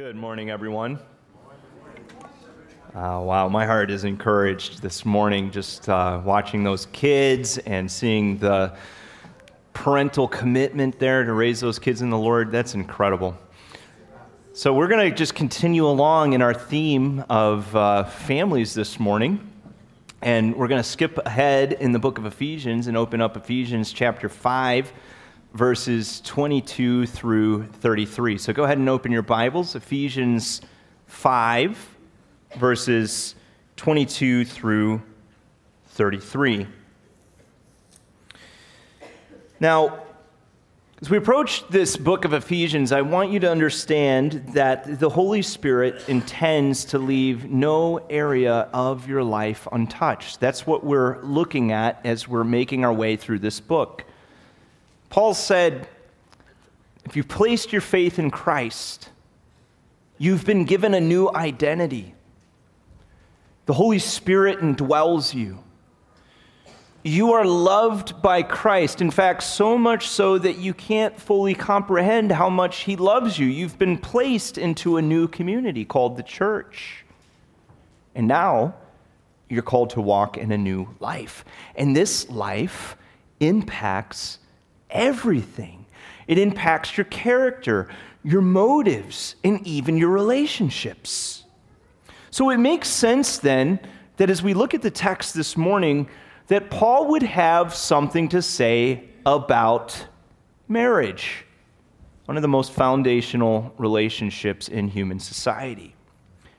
Good morning, everyone. Uh, wow, my heart is encouraged this morning just uh, watching those kids and seeing the parental commitment there to raise those kids in the Lord. That's incredible. So, we're going to just continue along in our theme of uh, families this morning. And we're going to skip ahead in the book of Ephesians and open up Ephesians chapter 5 verses 22 through 33. So go ahead and open your Bibles, Ephesians 5, verses 22 through 33. Now, as we approach this book of Ephesians, I want you to understand that the Holy Spirit intends to leave no area of your life untouched. That's what we're looking at as we're making our way through this book. Paul said, if you've placed your faith in Christ, you've been given a new identity. The Holy Spirit indwells you. You are loved by Christ. In fact, so much so that you can't fully comprehend how much He loves you. You've been placed into a new community called the church. And now you're called to walk in a new life. And this life impacts everything. It impacts your character, your motives, and even your relationships. So it makes sense then that as we look at the text this morning, that Paul would have something to say about marriage, one of the most foundational relationships in human society.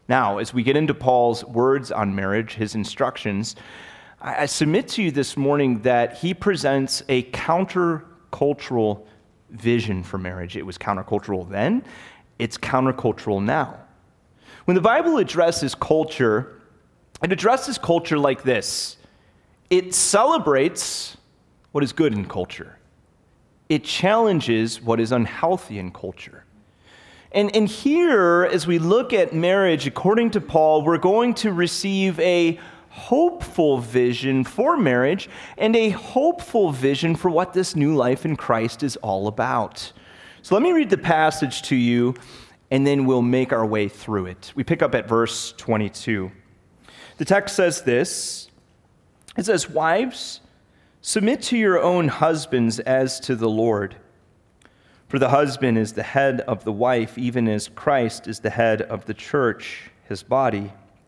Now, as we get into Paul's words on marriage, his instructions, I submit to you this morning that he presents a counter cultural vision for marriage. It was countercultural then, it's countercultural now. When the Bible addresses culture, it addresses culture like this it celebrates what is good in culture, it challenges what is unhealthy in culture. And, and here, as we look at marriage, according to Paul, we're going to receive a hopeful vision for marriage and a hopeful vision for what this new life in Christ is all about. So let me read the passage to you and then we'll make our way through it. We pick up at verse 22. The text says this It says, Wives, submit to your own husbands as to the Lord. For the husband is the head of the wife, even as Christ is the head of the church, his body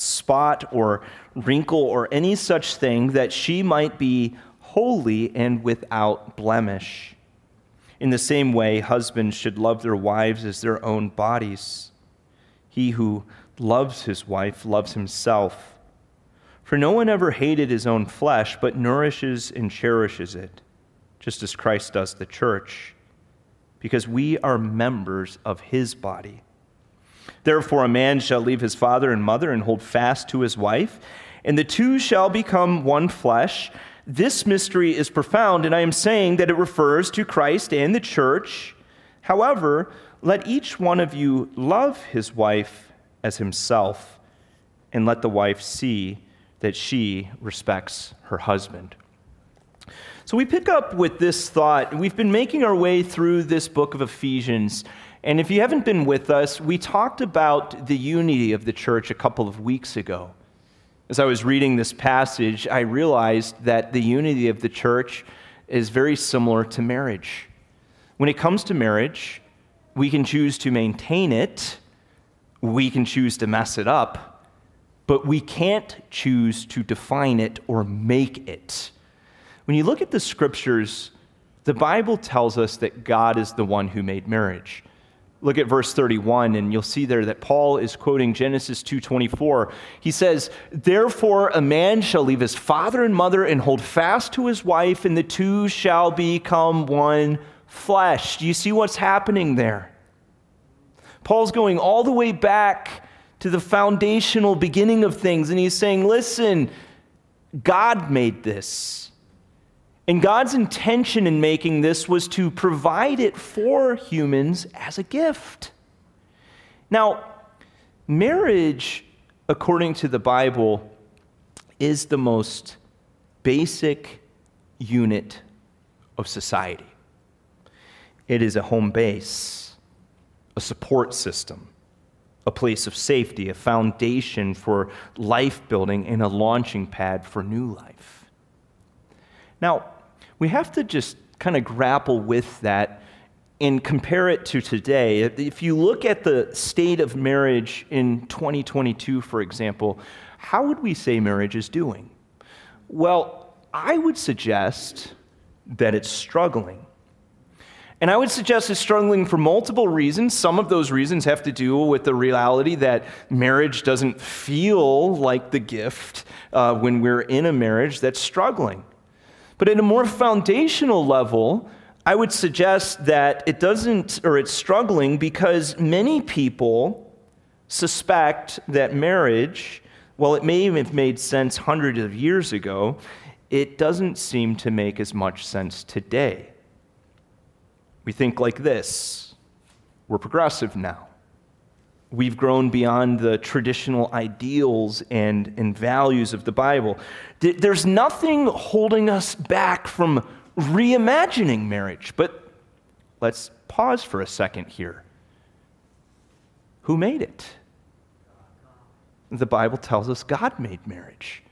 spot or wrinkle or any such thing, that she might be holy and without blemish. In the same way, husbands should love their wives as their own bodies. He who loves his wife loves himself. For no one ever hated his own flesh, but nourishes and cherishes it, just as Christ does the church, because we are members of his body. Therefore, a man shall leave his father and mother and hold fast to his wife, and the two shall become one flesh. This mystery is profound, and I am saying that it refers to Christ and the church. However, let each one of you love his wife as himself, and let the wife see that she respects her husband. So we pick up with this thought. We've been making our way through this book of Ephesians and if you haven't been with us, we talked about the unity of the church a couple of weeks ago. As I was reading this passage, I realized that the unity of the church is very similar to marriage. When it comes to marriage, we can choose to maintain it, we can choose to mess it up, but we can't choose to define it or make it. When you look at the scriptures, the Bible tells us that God is the one who made marriage. Look at verse 31 and you'll see there that Paul is quoting Genesis 2:24. He says, "Therefore a man shall leave his father and mother and hold fast to his wife and the two shall become one flesh." Do you see what's happening there? Paul's going all the way back to the foundational beginning of things. And he's saying, listen, God made this. And God's intention in making this was to provide it for humans as a gift. Now, marriage, according to the Bible, is the most basic unit of society. It is a home base, a support system, a place of safety, a foundation for life building, and a launching pad for new life. Now, we have to just kind of grapple with that and compare it to today. If you look at the state of marriage in 2022, for example, how would we say marriage is doing? Well, I would suggest that it's struggling. And I would suggest it's struggling for multiple reasons. Some of those reasons have to do with the reality that marriage doesn't feel like the gift uh, when we're in a marriage that's struggling. But at a more foundational level, I would suggest that it doesn't, or it's struggling because many people suspect that marriage, while it may have made sense hundreds of years ago, it doesn't seem to make as much sense today. We think like this we're progressive now. We've grown beyond the traditional ideals and, and values of the Bible. There's nothing holding us back from reimagining marriage. But let's pause for a second here. Who made it? The Bible tells us God made marriage.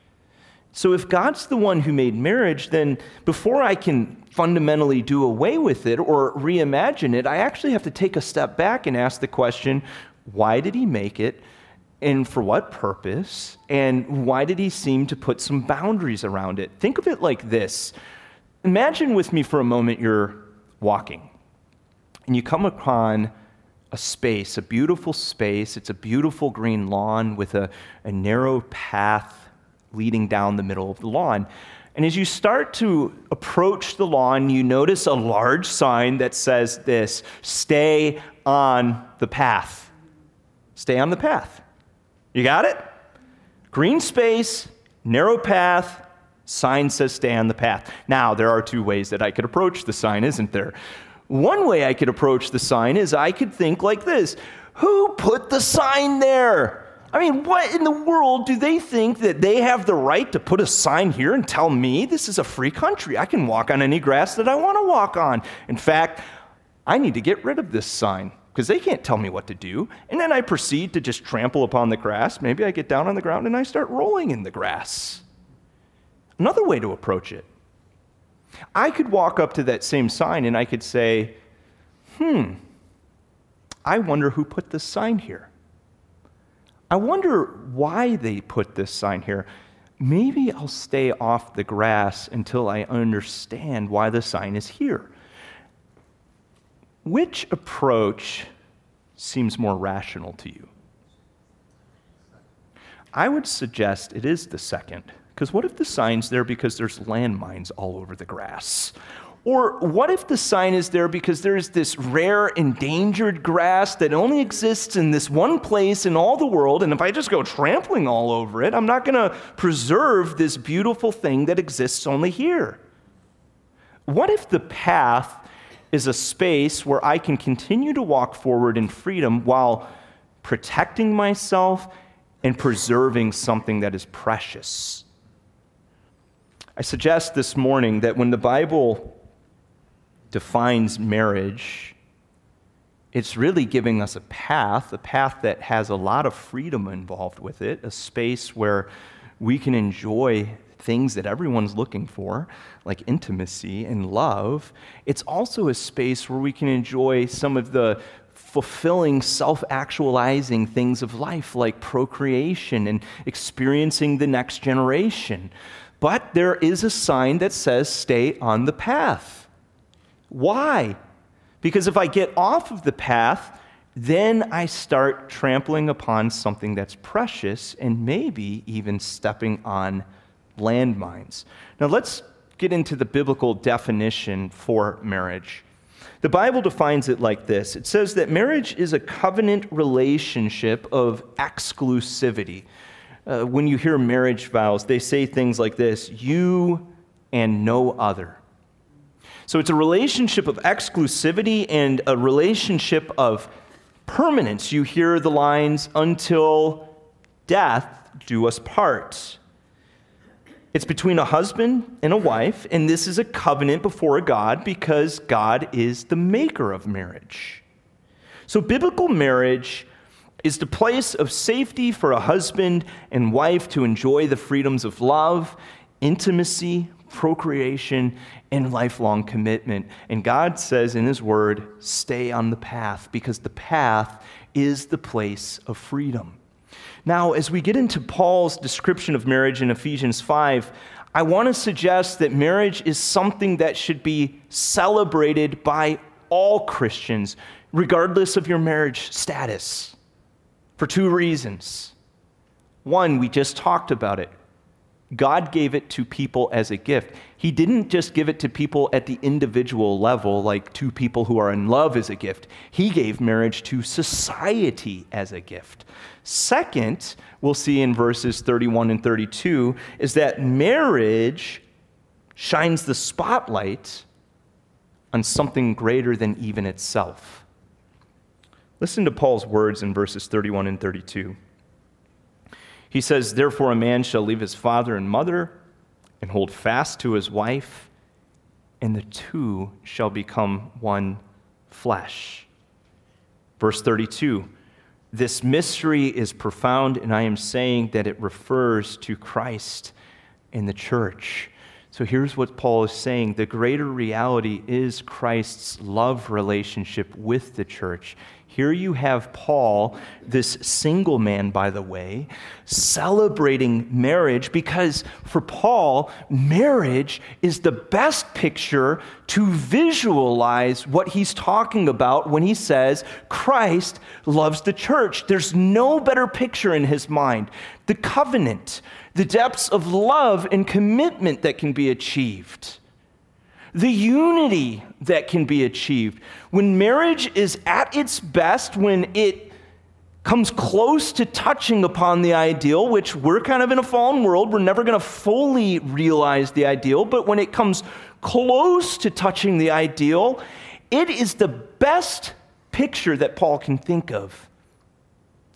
So if God's the one who made marriage, then before I can fundamentally do away with it or reimagine it, I actually have to take a step back and ask the question why did he make it? And for what purpose? And why did he seem to put some boundaries around it? Think of it like this Imagine with me for a moment you're walking and you come upon a space, a beautiful space. It's a beautiful green lawn with a, a narrow path leading down the middle of the lawn. And as you start to approach the lawn, you notice a large sign that says this Stay on the path. Stay on the path. You got it? Green space, narrow path, sign says stay on the path. Now, there are two ways that I could approach the sign, isn't there? One way I could approach the sign is I could think like this Who put the sign there? I mean, what in the world do they think that they have the right to put a sign here and tell me this is a free country? I can walk on any grass that I want to walk on. In fact, I need to get rid of this sign because they can't tell me what to do. And then I proceed to just trample upon the grass. Maybe I get down on the ground and I start rolling in the grass. Another way to approach it I could walk up to that same sign and I could say, hmm, I wonder who put this sign here. I wonder why they put this sign here. Maybe I'll stay off the grass until I understand why the sign is here. Which approach seems more rational to you? I would suggest it is the second. Because what if the sign's there because there's landmines all over the grass? Or what if the sign is there because there's this rare endangered grass that only exists in this one place in all the world, and if I just go trampling all over it, I'm not going to preserve this beautiful thing that exists only here? What if the path is a space where I can continue to walk forward in freedom while protecting myself and preserving something that is precious? I suggest this morning that when the Bible defines marriage, it's really giving us a path, a path that has a lot of freedom involved with it, a space where we can enjoy things that everyone's looking for, like intimacy and love. It's also a space where we can enjoy some of the fulfilling, self actualizing things of life, like procreation and experiencing the next generation. But there is a sign that says, stay on the path. Why? Because if I get off of the path, then I start trampling upon something that's precious and maybe even stepping on landmines. Now, let's get into the biblical definition for marriage. The Bible defines it like this it says that marriage is a covenant relationship of exclusivity. Uh, when you hear marriage vows, they say things like this you and no other. So it's a relationship of exclusivity and a relationship of permanence. You hear the lines, until death do us part. It's between a husband and a wife, and this is a covenant before God because God is the maker of marriage. So, biblical marriage is the place of safety for a husband and wife to enjoy the freedoms of love, intimacy, procreation, and lifelong commitment. And God says in His Word, stay on the path because the path is the place of freedom. Now, as we get into Paul's description of marriage in Ephesians 5, I want to suggest that marriage is something that should be celebrated by all Christians, regardless of your marriage status, for two reasons. One, we just talked about it. God gave it to people as a gift. He didn't just give it to people at the individual level, like two people who are in love as a gift. He gave marriage to society as a gift. Second, we'll see in verses 31 and 32, is that marriage shines the spotlight on something greater than even itself. Listen to Paul's words in verses 31 and 32. He says, Therefore, a man shall leave his father and mother and hold fast to his wife, and the two shall become one flesh. Verse 32 This mystery is profound, and I am saying that it refers to Christ and the church. So here's what Paul is saying the greater reality is Christ's love relationship with the church. Here you have Paul, this single man, by the way, celebrating marriage because for Paul, marriage is the best picture to visualize what he's talking about when he says Christ loves the church. There's no better picture in his mind. The covenant, the depths of love and commitment that can be achieved the unity that can be achieved. When marriage is at its best, when it comes close to touching upon the ideal, which we're kind of in a fallen world, we're never going to fully realize the ideal, but when it comes close to touching the ideal, it is the best picture that Paul can think of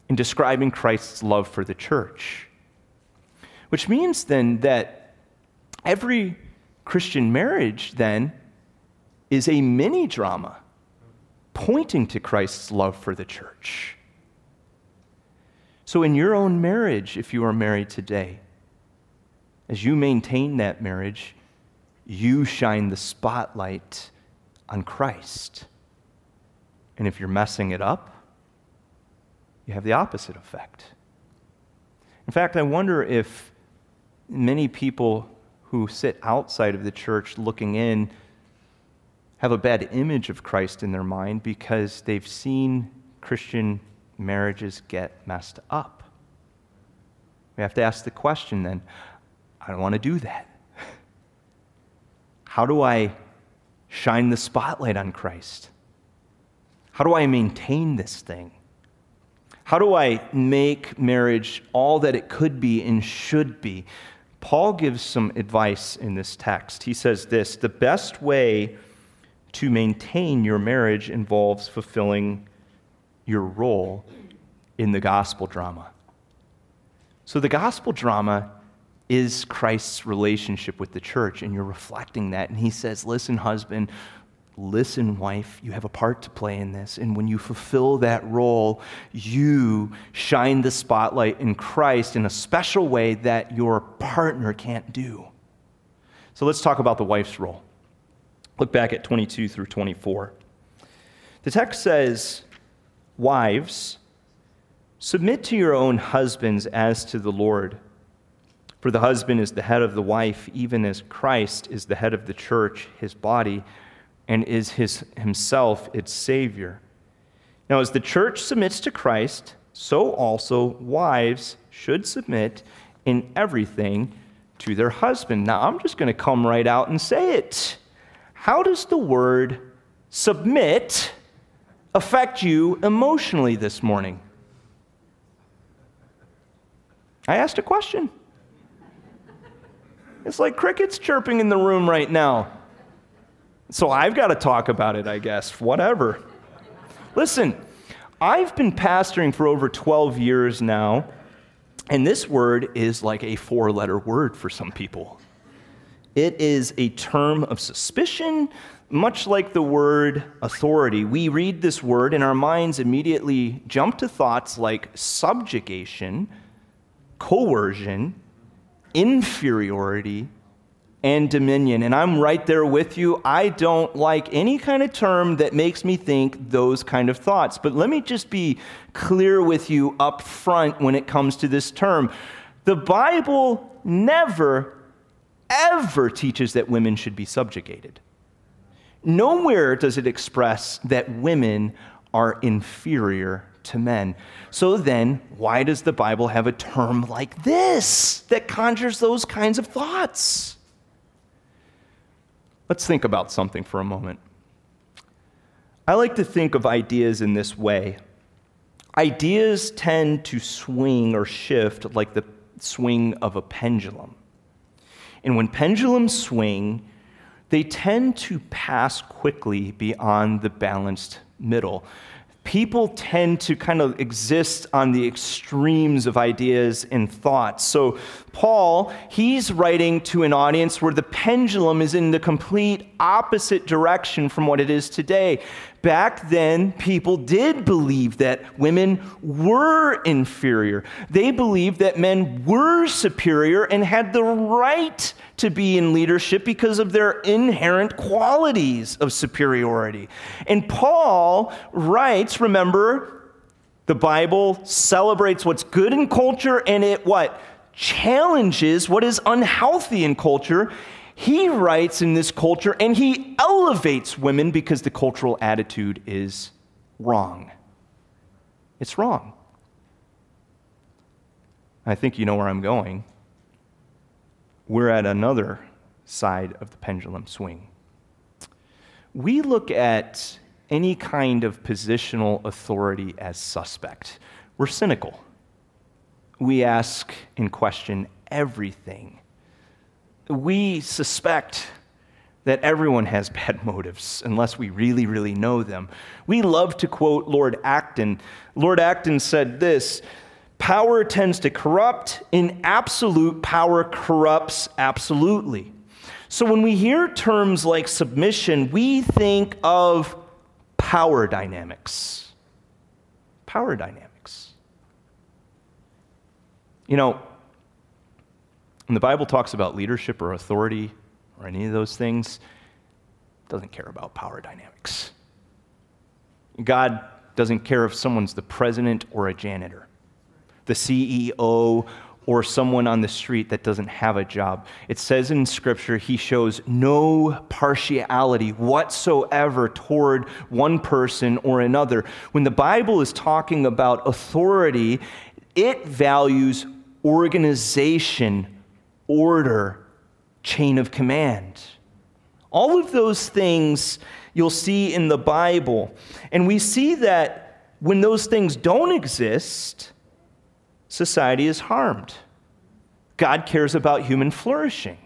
in describing Christ's love for the church. Which means then that every Christian marriage, then, is a mini drama pointing to Christ's love for the church. So, in your own marriage, if you are married today, as you maintain that marriage, you shine the spotlight on Christ. And if you're messing it up, you have the opposite effect. In fact, I wonder if many people who sit outside of the church looking in have a bad image of Christ in their mind because they've seen Christian marriages get messed up. We have to ask the question then I don't want to do that. How do I shine the spotlight on Christ? How do I maintain this thing? How do I make marriage all that it could be and should be? Paul gives some advice in this text. He says this The best way to maintain your marriage involves fulfilling your role in the gospel drama. So, the gospel drama is Christ's relationship with the church, and you're reflecting that. And he says, Listen, husband, Listen, wife, you have a part to play in this. And when you fulfill that role, you shine the spotlight in Christ in a special way that your partner can't do. So let's talk about the wife's role. Look back at 22 through 24. The text says, Wives, submit to your own husbands as to the Lord. For the husband is the head of the wife, even as Christ is the head of the church, his body and is his, himself its Savior. Now, as the church submits to Christ, so also wives should submit in everything to their husband. Now, I'm just going to come right out and say it. How does the word submit affect you emotionally this morning? I asked a question. It's like crickets chirping in the room right now. So I've got to talk about it, I guess. Whatever. Listen, I've been pastoring for over 12 years now, and this word is like a four letter word for some people. It is a term of suspicion, much like the word authority. We read this word, and our minds immediately jump to thoughts like subjugation, coercion, inferiority, and dominion. And I'm right there with you. I don't like any kind of term that makes me think those kind of thoughts. But let me just be clear with you up front when it comes to this term. The Bible never, ever teaches that women should be subjugated. Nowhere does it express that women are inferior to men. So then, why does the Bible have a term like this that conjures those kinds of thoughts? Let's think about something for a moment. I like to think of ideas in this way. Ideas tend to swing or shift like the swing of a pendulum. And when pendulums swing, they tend to pass quickly beyond the balanced middle people tend to kind of exist on the extremes of ideas and thoughts. So, Paul, he's writing to an audience where the pendulum is in the complete opposite direction from what it is today. Back then, people did believe that women were inferior. They believed that men were superior and had the right to be in leadership because of their inherent qualities of superiority. And Paul writes, remember, the Bible celebrates what's good in culture and it what? Challenges what is unhealthy in culture. He writes in this culture and he elevates women because the cultural attitude is wrong. It's wrong. I think you know where I'm going we're at another side of the pendulum swing. We look at any kind of positional authority as suspect. We're cynical. We ask and question everything. We suspect that everyone has bad motives unless we really, really know them. We love to quote Lord Acton. Lord Acton said this Power tends to corrupt. In absolute, power corrupts absolutely. So when we hear terms like submission, we think of power dynamics. Power dynamics. You know, when the Bible talks about leadership or authority or any of those things, it doesn't care about power dynamics. God doesn't care if someone's the president or a janitor the CEO, or someone on the street that doesn't have a job. It says in Scripture, he shows no partiality whatsoever toward one person or another. When the Bible is talking about authority, it values organization, order, chain of command. All of those things you'll see in the Bible. And we see that when those things don't exist, society is harmed. God cares about human flourishing.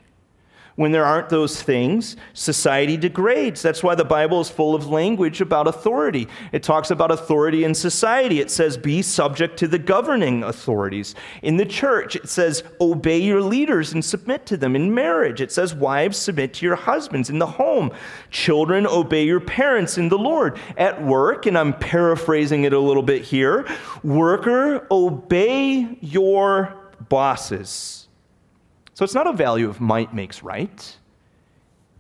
When there aren't those things, society degrades. That's why the Bible is full of language about authority. It talks about authority in society. It says, be subject to the governing authorities. In the church, it says, obey your leaders and submit to them. In marriage, it says, wives, submit to your husbands. In the home, children, obey your parents in the Lord. At work, and I'm paraphrasing it a little bit here, worker, obey your bosses. So it's not a value of might makes right.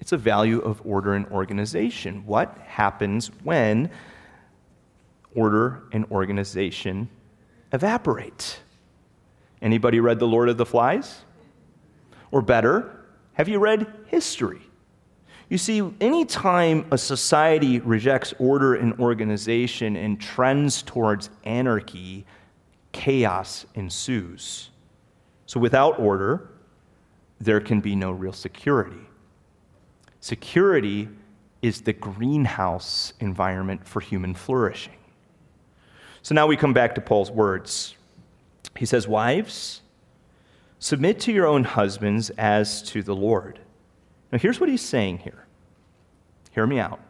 It's a value of order and organization. What happens when order and organization evaporate? Anybody read The Lord of the Flies? Or better, have you read history? You see, anytime a society rejects order and organization and trends towards anarchy, chaos ensues. So without order, there can be no real security. Security is the greenhouse environment for human flourishing. So now we come back to Paul's words. He says, Wives, submit to your own husbands as to the Lord. Now, here's what he's saying here. Hear me out.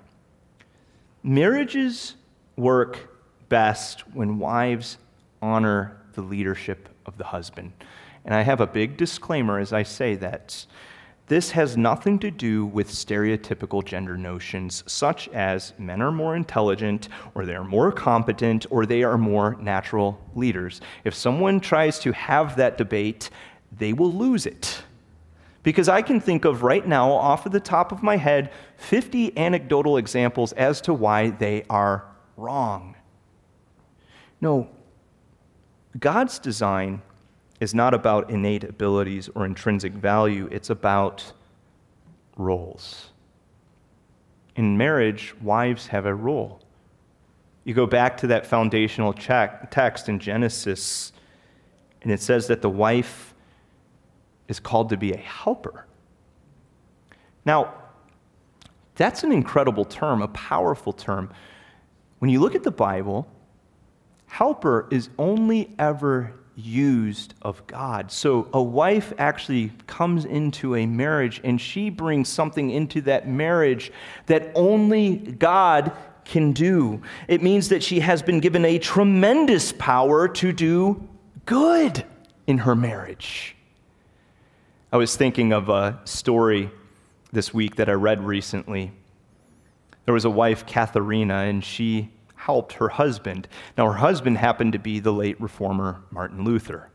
Marriages work best when wives honor the leadership of the husband. And I have a big disclaimer as I say that. This has nothing to do with stereotypical gender notions, such as men are more intelligent, or they are more competent, or they are more natural leaders. If someone tries to have that debate, they will lose it. Because I can think of right now, off of the top of my head, 50 anecdotal examples as to why they are wrong. No, God's design is not about innate abilities or intrinsic value, it's about roles. In marriage, wives have a role. You go back to that foundational check, text in Genesis, and it says that the wife is called to be a helper. Now, that's an incredible term, a powerful term. When you look at the Bible, helper is only ever used of God. So a wife actually comes into a marriage and she brings something into that marriage that only God can do. It means that she has been given a tremendous power to do good in her marriage. I was thinking of a story this week that I read recently. There was a wife, Katharina, and she helped her husband. Now, her husband happened to be the late reformer Martin Luther.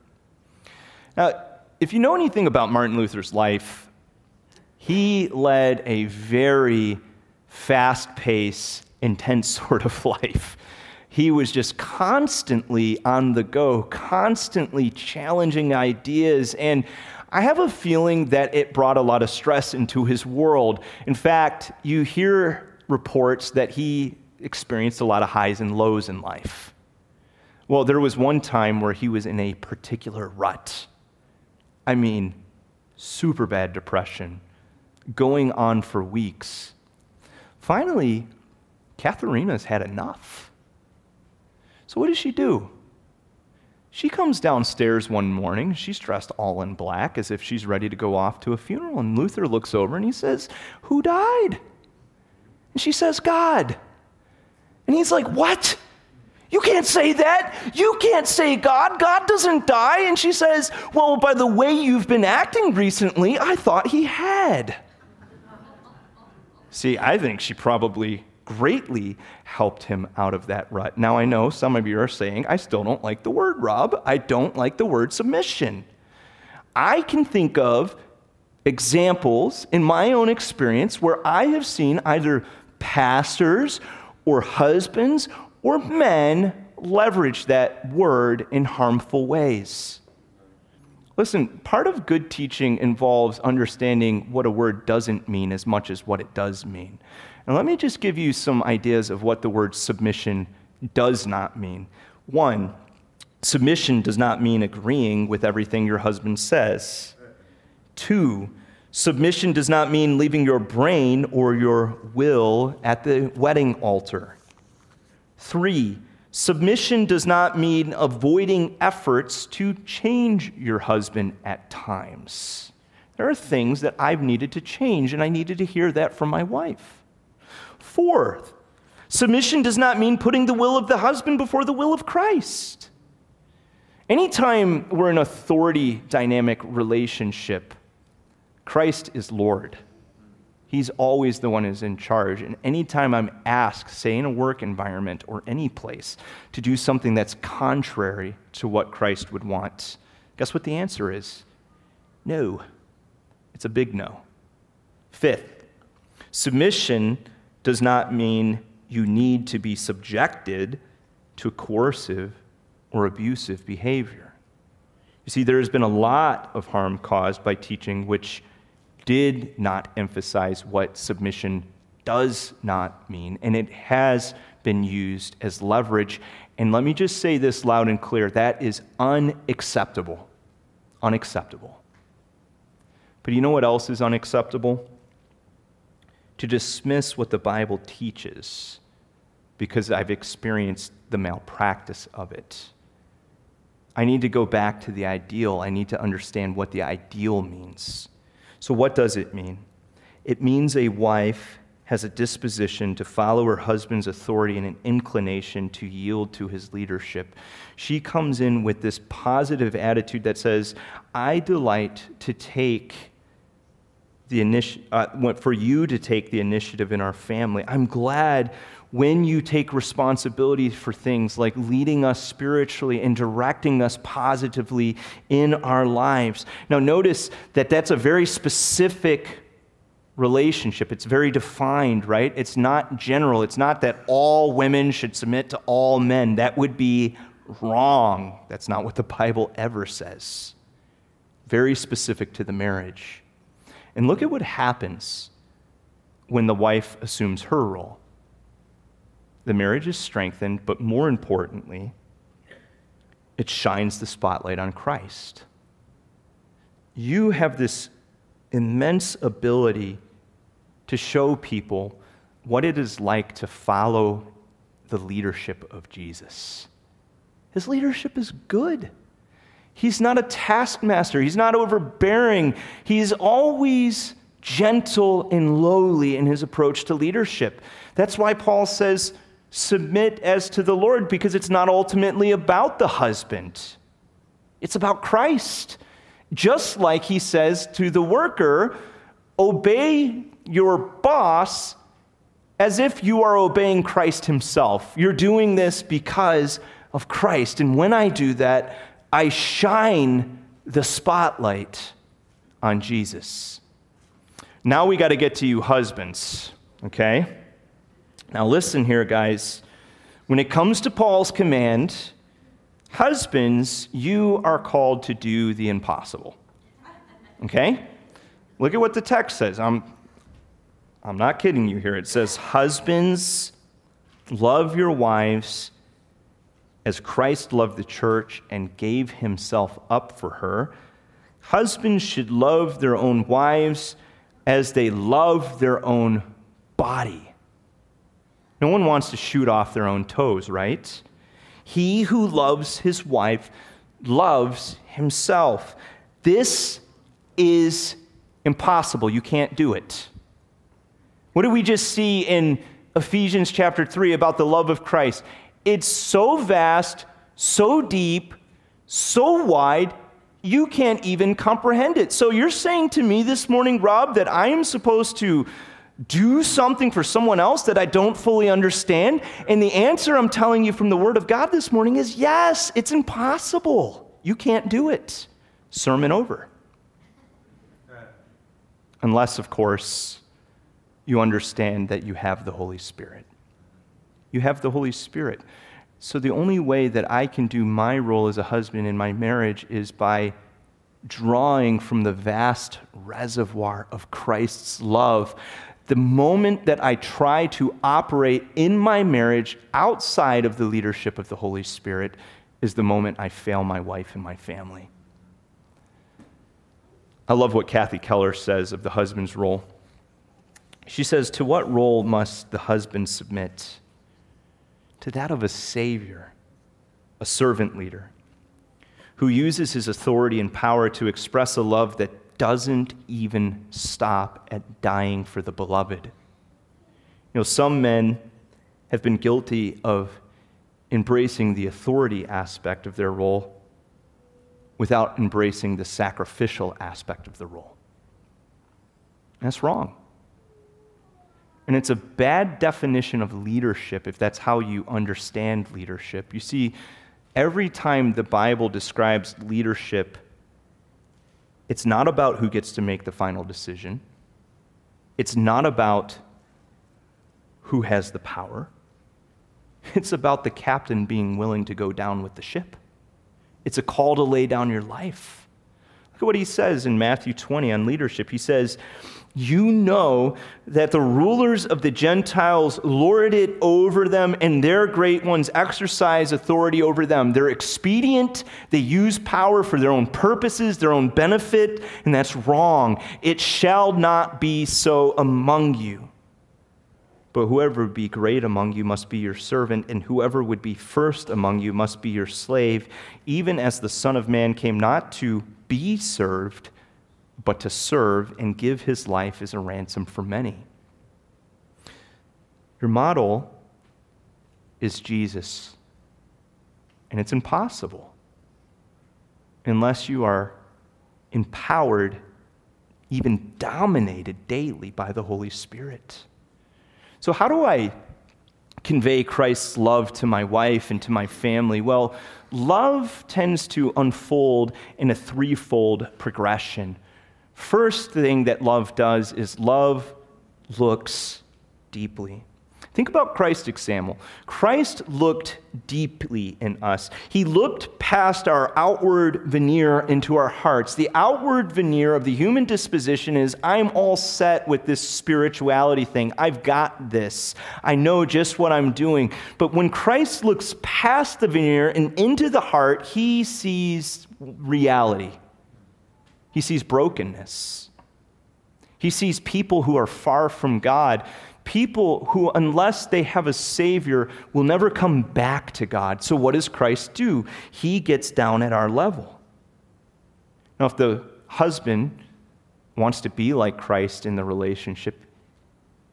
Now, if you know anything about Martin Luther's life, he led a very fast paced, intense sort of life. He was just constantly on the go, constantly challenging ideas. And I have a feeling that it brought a lot of stress into his world. In fact, you hear reports that he experienced a lot of highs and lows in life. Well, there was one time where he was in a particular rut. I mean, super bad depression, going on for weeks. Finally, Katharina's had enough. So, what does she do? She comes downstairs one morning. She's dressed all in black as if she's ready to go off to a funeral. And Luther looks over and he says, Who died? And she says, God. And he's like, What? You can't say that. You can't say God. God doesn't die. And she says, Well, by the way you've been acting recently, I thought he had. See, I think she probably greatly helped him out of that rut. Now, I know some of you are saying, I still don't like the word, Rob. I don't like the word submission. I can think of examples in my own experience where I have seen either pastors or husbands or men leverage that word in harmful ways. Listen, part of good teaching involves understanding what a word doesn't mean as much as what it does mean. And let me just give you some ideas of what the word submission does not mean. One, submission does not mean agreeing with everything your husband says. Two, submission does not mean leaving your brain or your will at the wedding altar. Three, submission does not mean avoiding efforts to change your husband at times. There are things that I've needed to change, and I needed to hear that from my wife. Fourth, submission does not mean putting the will of the husband before the will of Christ. Anytime we're in authority dynamic relationship, Christ is Lord. He's always the one who's in charge. And anytime I'm asked, say in a work environment or any place, to do something that's contrary to what Christ would want, guess what the answer is? No. It's a big no. Fifth, submission does not mean you need to be subjected to coercive or abusive behavior. You see, there has been a lot of harm caused by teaching which did not emphasize what submission does not mean, and it has been used as leverage. And let me just say this loud and clear that is unacceptable. Unacceptable. But you know what else is unacceptable? to dismiss what the Bible teaches because I've experienced the malpractice of it. I need to go back to the ideal. I need to understand what the ideal means. So, what does it mean? It means a wife has a disposition to follow her husband's authority and an inclination to yield to his leadership. She comes in with this positive attitude that says, I delight to take the initi- uh, for you to take the initiative in our family. I'm glad when you take responsibility for things like leading us spiritually and directing us positively in our lives. Now, notice that that's a very specific relationship. It's very defined, right? It's not general. It's not that all women should submit to all men. That would be wrong. That's not what the Bible ever says. Very specific to the marriage. And look at what happens when the wife assumes her role. The marriage is strengthened, but more importantly, it shines the spotlight on Christ. You have this immense ability to show people what it is like to follow the leadership of Jesus. His leadership is good. He's not a taskmaster, he's not overbearing. He's always gentle and lowly in his approach to leadership. That's why Paul says, Submit as to the Lord, because it's not ultimately about the husband, it's about Christ. Just like he says to the worker, Obey your boss as if you are obeying Christ Himself. You're doing this because of Christ. And when I do that, I shine the spotlight on Jesus. Now we got to get to you, husbands, okay? Now listen here, guys. When it comes to Paul's command, husbands, you are called to do the impossible. Okay? Look at what the text says. I'm I'm not kidding you here. It says, Husbands, love your wives as Christ loved the church and gave himself up for her. Husbands should love their own wives as they love their own body. No one wants to shoot off their own toes, right? He who loves his wife loves himself. This is impossible. You can't do it. What do we just see in Ephesians chapter 3 about the love of Christ? It's so vast, so deep, so wide, you can't even comprehend it. So you're saying to me this morning, Rob, that I am supposed to do something for someone else that I don't fully understand? And the answer I'm telling you from the Word of God this morning is yes, it's impossible. You can't do it. Sermon over. Unless, of course, you understand that you have the Holy Spirit. You have the Holy Spirit. So the only way that I can do my role as a husband in my marriage is by drawing from the vast reservoir of Christ's love. The moment that I try to operate in my marriage outside of the leadership of the Holy Spirit is the moment I fail my wife and my family. I love what Kathy Keller says of the husband's role. She says, To what role must the husband submit? To that of a savior, a servant leader, who uses his authority and power to express a love that doesn't even stop at dying for the beloved. You know, some men have been guilty of embracing the authority aspect of their role without embracing the sacrificial aspect of the role. That's wrong. And it's a bad definition of leadership if that's how you understand leadership. You see, every time the Bible describes leadership, it's not about who gets to make the final decision, it's not about who has the power. It's about the captain being willing to go down with the ship. It's a call to lay down your life. Look at what he says in Matthew 20 on leadership. He says, you know that the rulers of the Gentiles lord it over them, and their great ones exercise authority over them. They're expedient, they use power for their own purposes, their own benefit, and that's wrong. It shall not be so among you. But whoever would be great among you must be your servant, and whoever would be first among you must be your slave, even as the Son of Man came not to be served, but to serve and give his life as a ransom for many. Your model is Jesus. And it's impossible unless you are empowered, even dominated daily by the Holy Spirit. So, how do I convey Christ's love to my wife and to my family? Well, love tends to unfold in a threefold progression. First thing that love does is love looks deeply. Think about Christ's example. Christ looked deeply in us. He looked past our outward veneer into our hearts. The outward veneer of the human disposition is I'm all set with this spirituality thing. I've got this. I know just what I'm doing. But when Christ looks past the veneer and into the heart, he sees reality. He sees brokenness. He sees people who are far from God people who, unless they have a Savior, will never come back to God. So, what does Christ do? He gets down at our level. Now, if the husband wants to be like Christ in the relationship,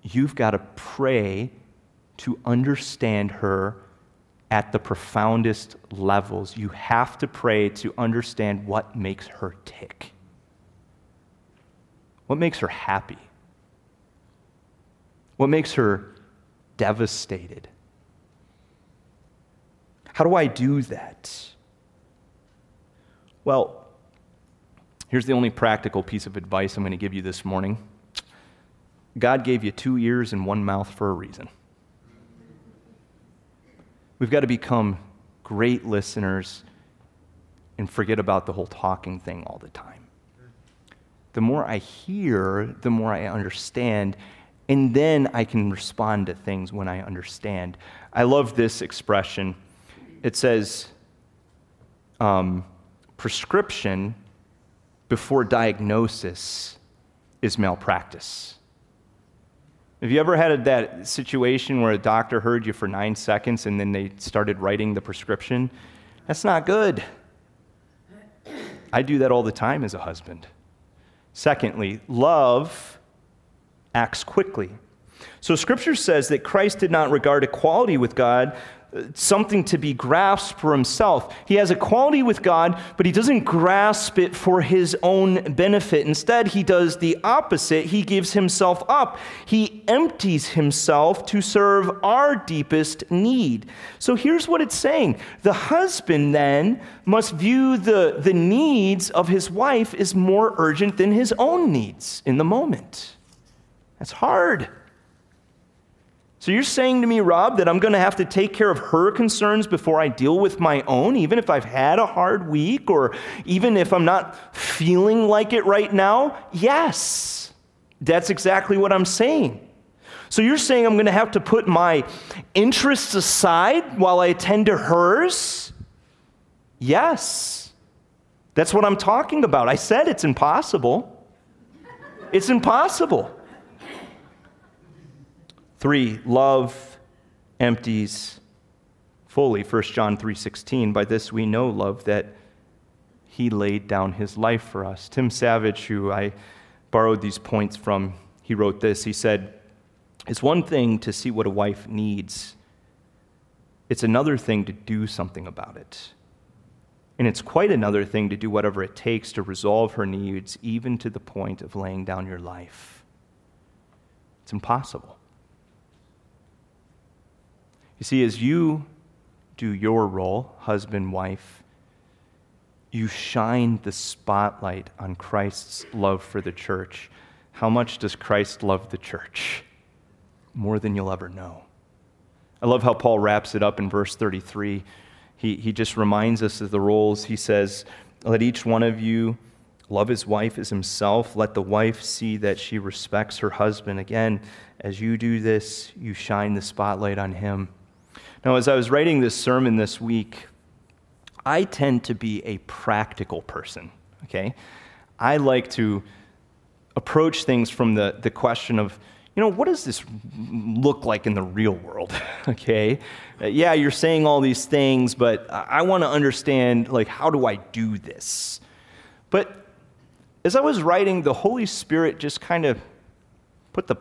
you've got to pray to understand her at the profoundest levels. You have to pray to understand what makes her tick, what makes her happy. What makes her devastated? How do I do that? Well, here's the only practical piece of advice I'm going to give you this morning God gave you two ears and one mouth for a reason. We've got to become great listeners and forget about the whole talking thing all the time. The more I hear, the more I understand, and then I can respond to things when I understand. I love this expression. It says, um, prescription before diagnosis is malpractice. Have you ever had that situation where a doctor heard you for nine seconds and then they started writing the prescription? That's not good. I do that all the time as a husband. Secondly, love acts quickly. So, Scripture says that Christ did not regard equality with God something to be grasped for himself. He has equality with God, but he doesn't grasp it for his own benefit. Instead, he does the opposite. He gives himself up. He empties himself to serve our deepest need. So here's what it's saying the husband then must view the, the needs of his wife as more urgent than his own needs in the moment. That's hard. So you're saying to me, Rob, that I'm going to have to take care of her concerns before I deal with my own, even if I've had a hard week or even if I'm not feeling like it right now? Yes. That's exactly what I'm saying. So you're saying I'm going to have to put my interests aside while I attend to hers? Yes. That's what I'm talking about. I said it's impossible. It's impossible. Three, love empties fully. 1 John 3:16. By this we know love that he laid down his life for us. Tim Savage, who I borrowed these points from, he wrote this. He said, It's one thing to see what a wife needs, it's another thing to do something about it. And it's quite another thing to do whatever it takes to resolve her needs, even to the point of laying down your life. It's impossible. You see, as you do your role, husband, wife, you shine the spotlight on Christ's love for the church. How much does Christ love the church? More than you'll ever know. I love how Paul wraps it up in verse 33. He, he just reminds us of the roles. He says, Let each one of you love his wife as himself. Let the wife see that she respects her husband. Again, as you do this, you shine the spotlight on him. Now, as I was writing this sermon this week, I tend to be a practical person, okay? I like to approach things from the, the question of, you know, what does this look like in the real world? okay. Uh, yeah, you're saying all these things, but I want to understand, like, how do I do this? But as I was writing, the Holy Spirit just kind of put the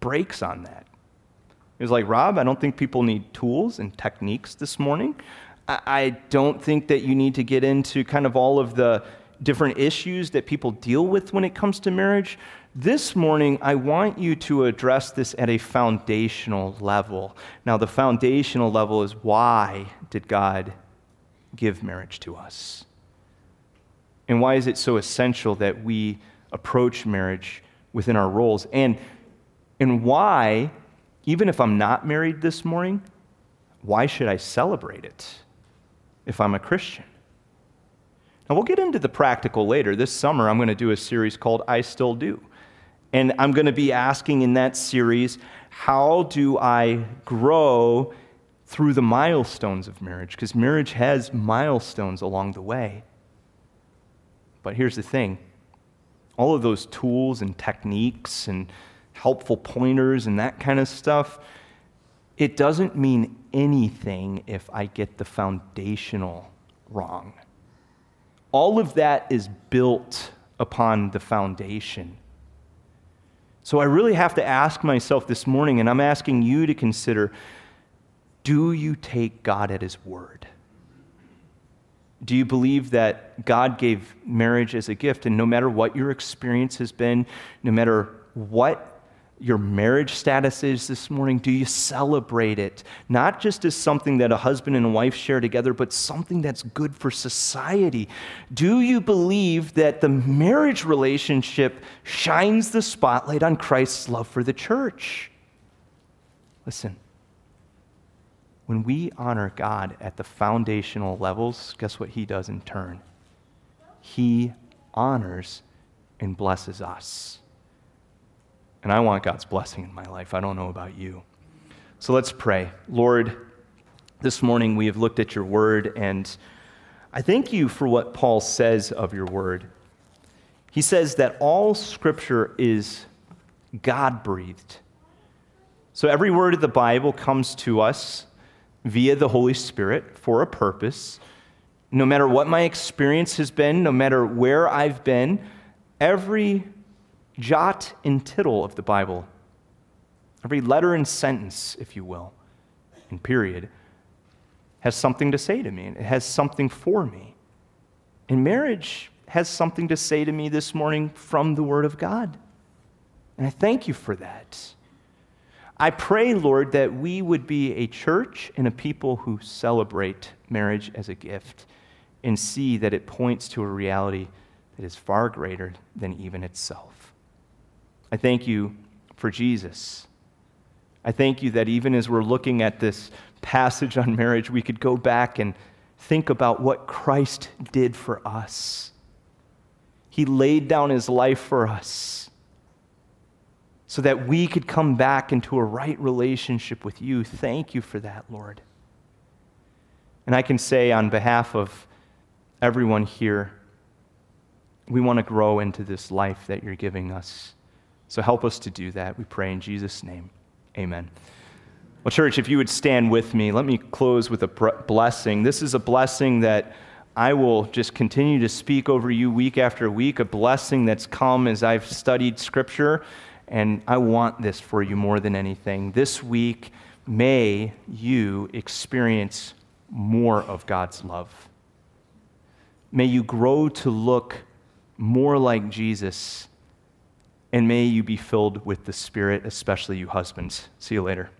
brakes on that. It was like, Rob, I don't think people need tools and techniques this morning. I don't think that you need to get into kind of all of the different issues that people deal with when it comes to marriage. This morning, I want you to address this at a foundational level. Now, the foundational level is why did God give marriage to us? And why is it so essential that we approach marriage within our roles? And, and why, even if I'm not married this morning, why should I celebrate it if I'm a Christian? Now, we'll get into the practical later. This summer, I'm going to do a series called I Still Do. And I'm going to be asking in that series, how do I grow through the milestones of marriage? Because marriage has milestones along the way. But here's the thing all of those tools and techniques and helpful pointers and that kind of stuff, it doesn't mean anything if I get the foundational wrong. All of that is built upon the foundation. So I really have to ask myself this morning, and I'm asking you to consider do you take God at His word? Do you believe that God gave marriage as a gift, and no matter what your experience has been, no matter what your marriage status is this morning? Do you celebrate it? Not just as something that a husband and wife share together, but something that's good for society. Do you believe that the marriage relationship shines the spotlight on Christ's love for the church? Listen, when we honor God at the foundational levels, guess what He does in turn? He honors and blesses us. And I want God's blessing in my life. I don't know about you. So let's pray. Lord, this morning we have looked at your word, and I thank you for what Paul says of your word. He says that all scripture is God breathed. So every word of the Bible comes to us via the Holy Spirit for a purpose. No matter what my experience has been, no matter where I've been, every jot and tittle of the Bible, every letter and sentence, if you will, and period, has something to say to me. And it has something for me. And marriage has something to say to me this morning from the Word of God. And I thank you for that. I pray, Lord, that we would be a church and a people who celebrate marriage as a gift and see that it points to a reality that is far greater than even itself. I thank you for Jesus. I thank you that even as we're looking at this passage on marriage, we could go back and think about what Christ did for us. He laid down his life for us so that we could come back into a right relationship with you. Thank you for that, Lord. And I can say on behalf of everyone here, we want to grow into this life that you're giving us. So help us to do that. We pray in Jesus' name. Amen. Well, church, if you would stand with me, let me close with a blessing. This is a blessing that I will just continue to speak over you week after week, a blessing that's come as I've studied Scripture, and I want this for you more than anything. This week, may you experience more of God's love. May you grow to look more like Jesus and may you be filled with the Spirit, especially you husbands. See you later.